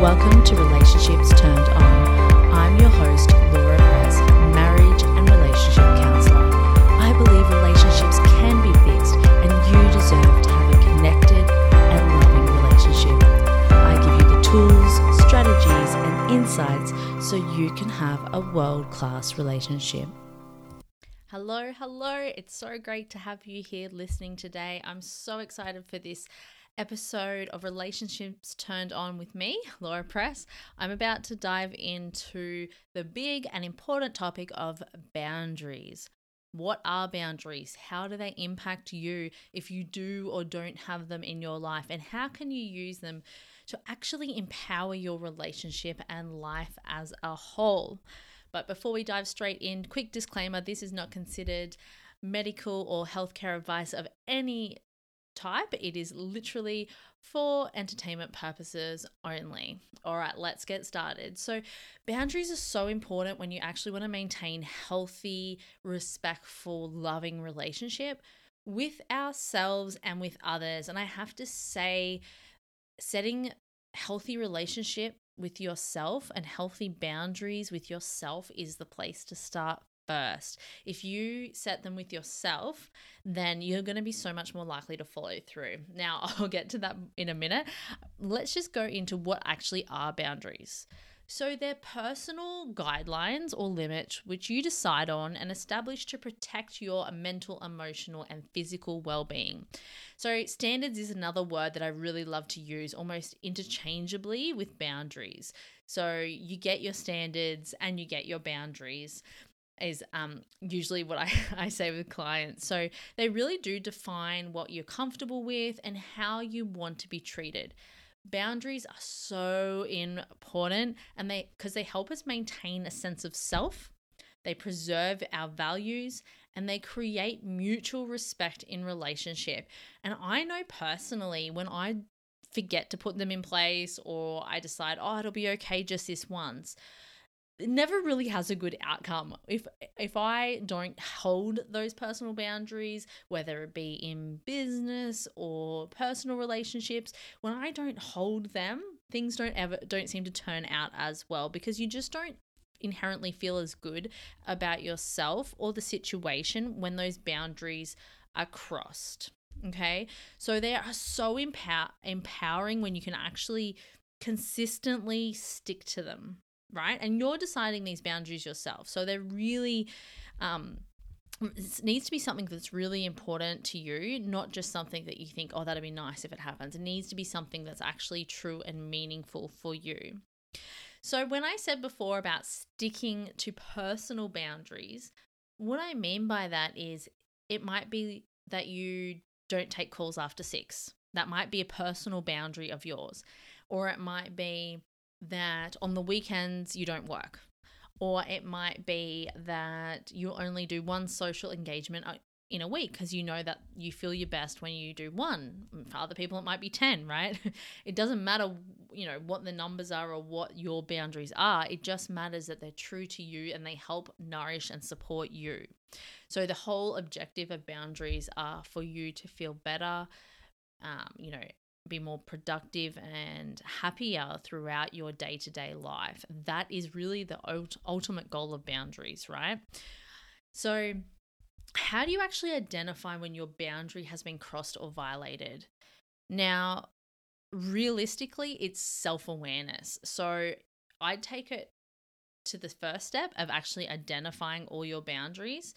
Welcome to Relationships Turned On. I'm your host, Laura Press, marriage and relationship counselor. I believe relationships can be fixed and you deserve to have a connected and loving relationship. I give you the tools, strategies, and insights so you can have a world class relationship. Hello, hello. It's so great to have you here listening today. I'm so excited for this episode of Relationships Turned On with me, Laura Press. I'm about to dive into the big and important topic of boundaries. What are boundaries? How do they impact you if you do or don't have them in your life? And how can you use them to actually empower your relationship and life as a whole? But before we dive straight in, quick disclaimer this is not considered medical or healthcare advice of any type. It is literally for entertainment purposes only. All right, let's get started. So, boundaries are so important when you actually want to maintain healthy, respectful, loving relationship with ourselves and with others. And I have to say setting healthy relationship with yourself and healthy boundaries with yourself is the place to start first. If you set them with yourself, then you're going to be so much more likely to follow through. Now, I'll get to that in a minute. Let's just go into what actually are boundaries. So, they're personal guidelines or limits which you decide on and establish to protect your mental, emotional, and physical well being. So, standards is another word that I really love to use almost interchangeably with boundaries. So, you get your standards and you get your boundaries is um, usually what I, I say with clients. So they really do define what you're comfortable with and how you want to be treated. Boundaries are so important and they because they help us maintain a sense of self, they preserve our values and they create mutual respect in relationship. And I know personally when I forget to put them in place or I decide, oh, it'll be okay just this once it never really has a good outcome. If if I don't hold those personal boundaries, whether it be in business or personal relationships, when I don't hold them, things don't ever don't seem to turn out as well because you just don't inherently feel as good about yourself or the situation when those boundaries are crossed. Okay? So they are so empower- empowering when you can actually consistently stick to them right? And you're deciding these boundaries yourself. So they're really, um, it needs to be something that's really important to you, not just something that you think, oh, that'd be nice if it happens. It needs to be something that's actually true and meaningful for you. So, when I said before about sticking to personal boundaries, what I mean by that is it might be that you don't take calls after six. That might be a personal boundary of yours. Or it might be that on the weekends you don't work. Or it might be that you only do one social engagement uh, in a week because you know that you feel your best when you do one. For other people, it might be 10, right? It doesn't matter, you know, what the numbers are or what your boundaries are. It just matters that they're true to you and they help nourish and support you. So, the whole objective of boundaries are for you to feel better, um, you know, be more productive and happier throughout your day to day life. That is really the ultimate goal of boundaries, right? So, how do you actually identify when your boundary has been crossed or violated? Now, realistically, it's self awareness. So, I'd take it to the first step of actually identifying all your boundaries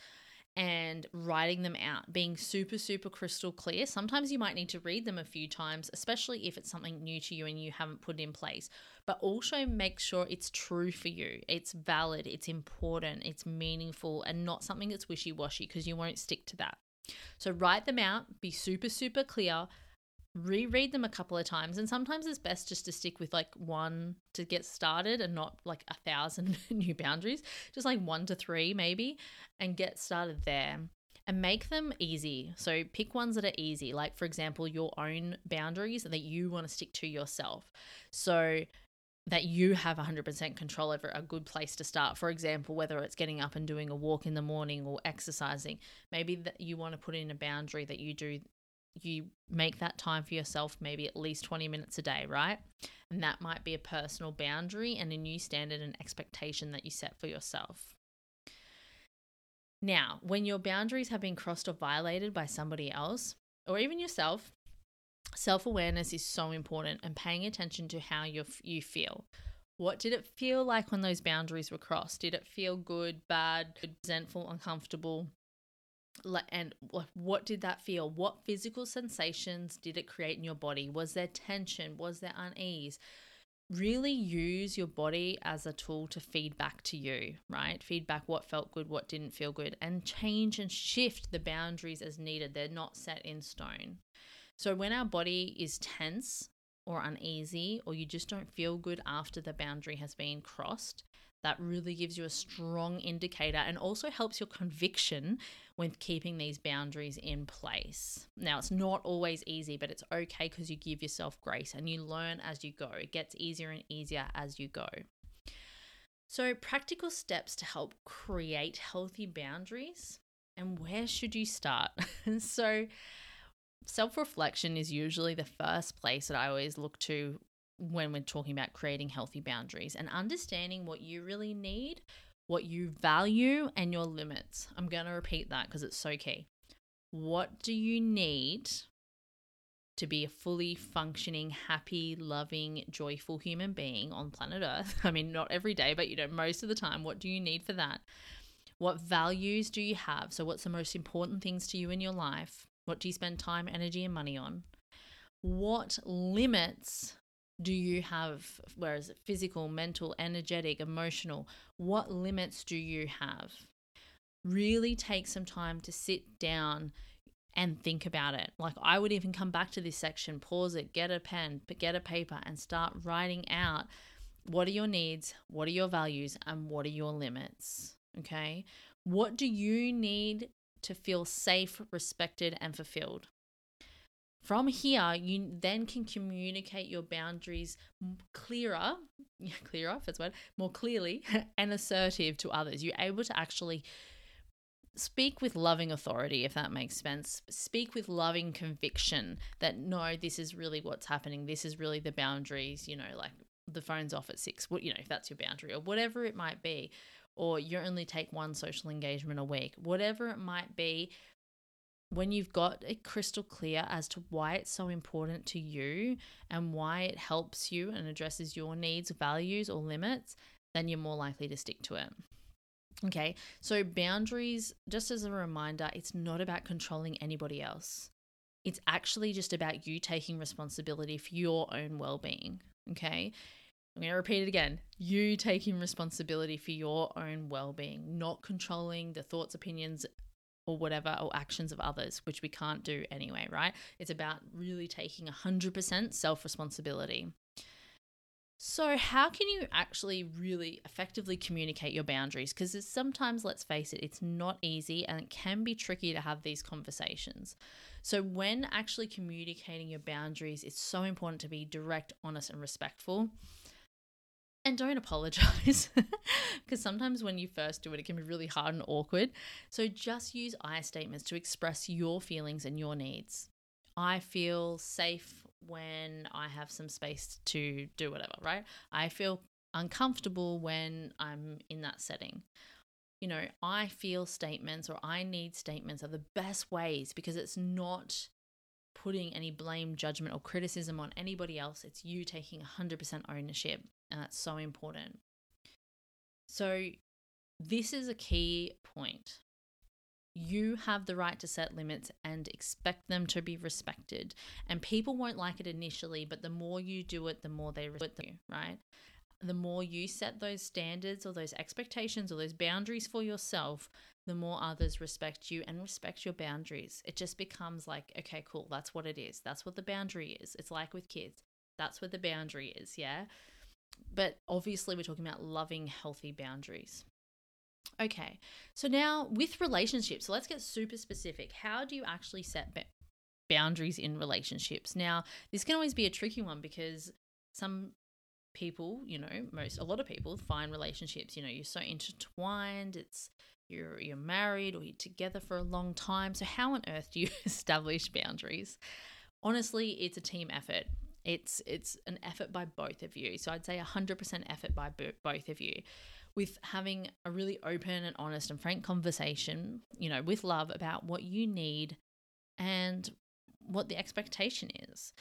and writing them out, being super, super crystal clear. Sometimes you might need to read them a few times, especially if it's something new to you and you haven't put in place. But also make sure it's true for you, it's valid, it's important, it's meaningful, and not something that's wishy washy because you won't stick to that. So write them out, be super, super clear, reread them a couple of times and sometimes it's best just to stick with like one to get started and not like a thousand new boundaries just like one to three maybe and get started there and make them easy so pick ones that are easy like for example your own boundaries that you want to stick to yourself so that you have 100% control over a good place to start. For example, whether it's getting up and doing a walk in the morning or exercising, maybe that you want to put in a boundary that you do you make that time for yourself maybe at least 20 minutes a day, right? And that might be a personal boundary and a new standard and expectation that you set for yourself. Now, when your boundaries have been crossed or violated by somebody else, or even yourself, self awareness is so important and paying attention to how you you feel. What did it feel like when those boundaries were crossed? Did it feel good, bad, resentful, uncomfortable? And what did that feel? What physical sensations did it create in your body? Was there tension? Was there unease? Really use your body as a tool to feed back to you, right? Feedback what felt good, what didn't feel good, and change and shift the boundaries as needed. They're not set in stone. So when our body is tense or uneasy, or you just don't feel good after the boundary has been crossed, that really gives you a strong indicator and also helps your conviction with keeping these boundaries in place. Now, it's not always easy, but it's okay because you give yourself grace and you learn as you go. It gets easier and easier as you go. So, practical steps to help create healthy boundaries. And where should you start? so, self reflection is usually the first place that I always look to when we're talking about creating healthy boundaries and understanding what you really need, what you value, and your limits. I'm going to repeat that because it's so key. What do you need to be a fully functioning, happy, loving, joyful human being on planet Earth? I mean, not every day, but you know, most of the time, what do you need for that? What values do you have? So, what's the most important things to you in your life? What do you spend time, energy, and money on? What limits do you have? Where is it? Physical, mental, energetic, emotional? What limits do you have? Really take some time to sit down and think about it. Like I would even come back to this section, pause it, get a pen, get a paper, and start writing out what are your needs, what are your values, and what are your limits. Okay. What do you need to feel safe, respected, and fulfilled. From here, you then can communicate your boundaries clearer, clearer, if that's word, more clearly and assertive to others. You're able to actually speak with loving authority, if that makes sense. Speak with loving conviction that no, this is really what's happening. This is really the boundaries, you know, like the phone's off at six, what you know, if that's your boundary or whatever it might be or you only take one social engagement a week, whatever it might be, when you've got it crystal clear as to why it's so important to you and why it helps you and addresses your needs, values, or limits, then you're more likely to stick to it. Okay, so boundaries, just as a reminder, it's not about controlling anybody else. It's actually just about you taking responsibility for your own well being. Okay, I'm going to repeat it again. You taking responsibility for your own well being, not controlling the thoughts, opinions, or whatever, or actions of others, which we can't do anyway, right? It's about really taking 100% self responsibility. So, how can you actually really effectively communicate your boundaries? Because sometimes, let's face it, it's not easy and it can be tricky to have these conversations. So, when actually communicating your boundaries, it's so important to be direct, honest, and respectful and don't apologize because sometimes when you first do it, it can be really hard and awkward. So just use I statements to express your feelings and your needs. I feel safe when I have some space to do whatever, right? I feel uncomfortable when I'm in that setting. You know, I feel statements or I need statements are the best ways because it's not putting any blame, judgment, or criticism on anybody else. It's you taking 100% ownership and that's so important. So, this is a key point. You have the right to set limits and expect them to be respected. And people won't like it initially, but the more you do it, the more they respect you, right? The more you set those standards or those expectations or those boundaries for yourself, the more others respect you and respect your boundaries. It just becomes like, okay, cool, that's what it is. That's what the boundary is. It's like with kids. That's what the boundary is, yeah? But obviously, we're talking about loving, healthy boundaries. Okay, so now with relationships, so let's get super specific. How do you actually set ba- boundaries in relationships? Now, this can always be a tricky one because some people, you know, most a lot of people find relationships, you know, you're so intertwined, it's you're you're married or you're together for a long time. So how on earth do you establish boundaries? Honestly, it's a team effort. It's it's an effort by both of you. So I'd say 100% effort by bo- both of you with having a really open and honest and frank conversation, you know, with love about what you need and what the expectation is.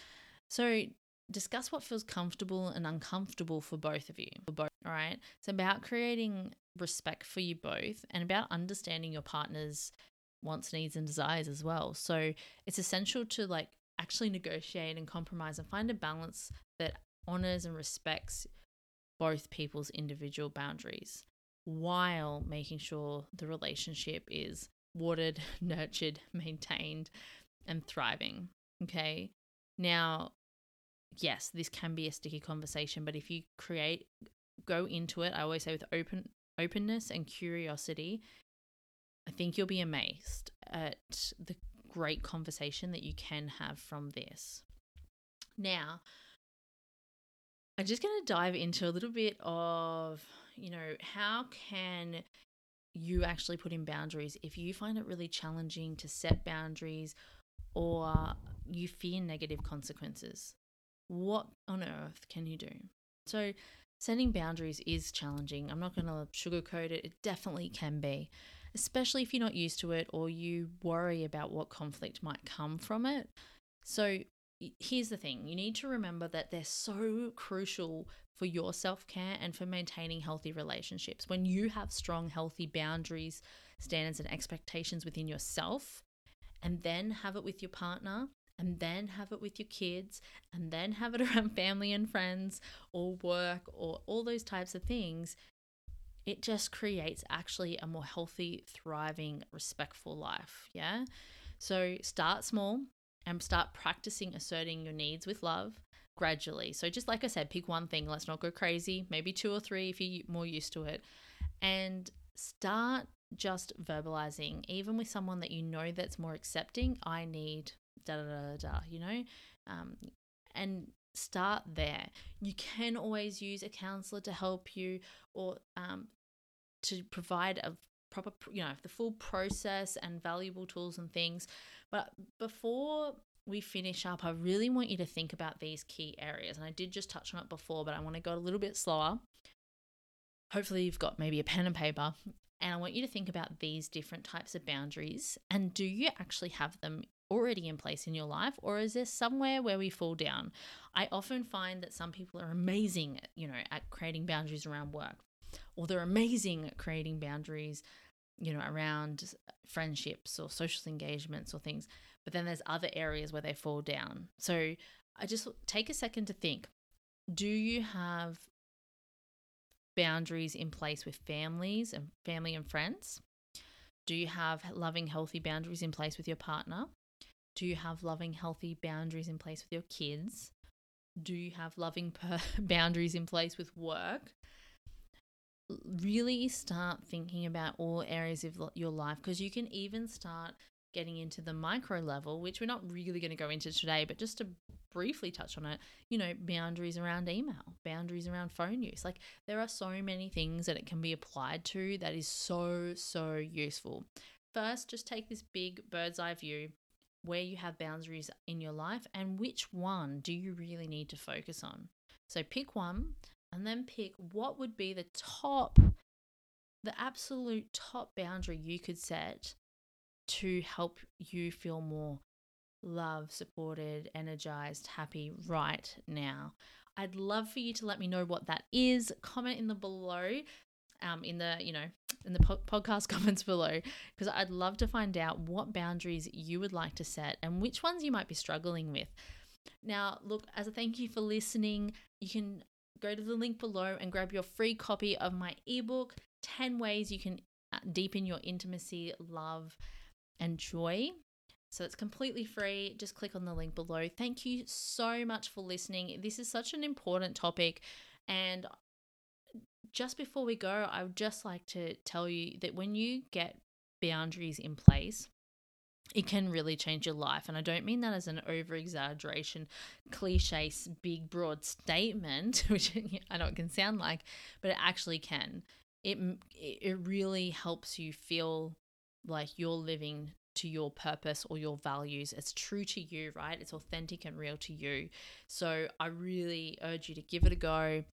So discuss what feels comfortable and uncomfortable for both of you. For both, right? It's about creating respect for you both and about understanding your partner's wants, needs and desires as well. So it's essential to like actually negotiate and compromise and find a balance that honors and respects both people's individual boundaries while making sure the relationship is watered, nurtured, maintained, and thriving. Okay. Now, yes, this can be a sticky conversation, but if you create, go into it, I always say with open openness and curiosity, I think you'll be amazed at the great conversation that you can have from this. Now, I'm just going to dive into a little bit of, you know, how can you actually put in boundaries if you find it really challenging to set boundaries or you fear negative consequences? What on earth can you do? So, setting boundaries is challenging. I'm not going to sugarcoat it, it definitely can be, especially if you're not used to it or you worry about what conflict might come from it. So, here's the thing you need to remember that they're so crucial for your self care and for maintaining healthy relationships. When you have strong, healthy boundaries, standards, and expectations within yourself, and then have it with your partner, and then have it with your kids, and then have it around family and friends, or work, or all those types of things, it just creates actually a more healthy, thriving, respectful life. Yeah. So start small, and start practicing asserting your needs with love gradually. So, just like I said, pick one thing, let's not go crazy, maybe two or three if you're more used to it, and start just verbalizing, even with someone that you know that's more accepting. I need da da da da, you know, um, and start there. You can always use a counselor to help you or um, to provide a proper, you know, the full process and valuable tools and things. But before we finish up, I really want you to think about these key areas. And I did just touch on it before, but I want to go a little bit slower. Hopefully, you've got maybe a pen and paper. And I want you to think about these different types of boundaries. And do you actually have them already in place in your life or is there somewhere where we fall down i often find that some people are amazing you know at creating boundaries around work or they're amazing at creating boundaries you know, around friendships or social engagements or things. But then there's other areas where they fall down. So I just take a second to think do you have boundaries in place with families and family and friends? Do you have loving, healthy boundaries in place with your partner? Do you have loving, healthy boundaries in place with your kids? Do you have loving per- boundaries in place with work? really start thinking about all areas of your life because you can even start getting into the micro level, which we're not really going to go into today, but just to briefly touch on it, you know, boundaries around email, boundaries around phone use. Like there are so many things that it can be applied to that is so, so useful. First, just take this big bird's eye view where you have boundaries in your life and which one do you really need to focus on. So pick one and then pick what would be the top, the absolute top boundary you could set to help you feel more loved, supported, energized, happy right now. I'd love for you to let me know what that is. Comment in the below, um, in the you know in the po- podcast comments below, because I'd love to find out what boundaries you would like to set and which ones you might be struggling with. Now, look, as a thank you for listening, you can go to the link below and grab your free copy of my ebook 10 ways you can uh, deepen your intimacy, love, and joy. So it's completely free. Just click on the link below. Thank you so much for listening. This is such an important topic. And just before we go, I would just like to tell you that when you get boundaries in place, it can really change your life. And I don't mean that as an over exaggeration, cliche, big, broad statement, which I know it can sound like, but it actually can. It, it really helps you feel like you're living to your purpose or your values. It's true to you, right? It's authentic and real to you. So I really urge you to give it a go.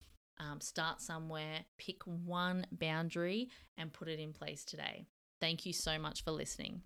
Um, start somewhere, pick one boundary, and put it in place today. Thank you so much for listening.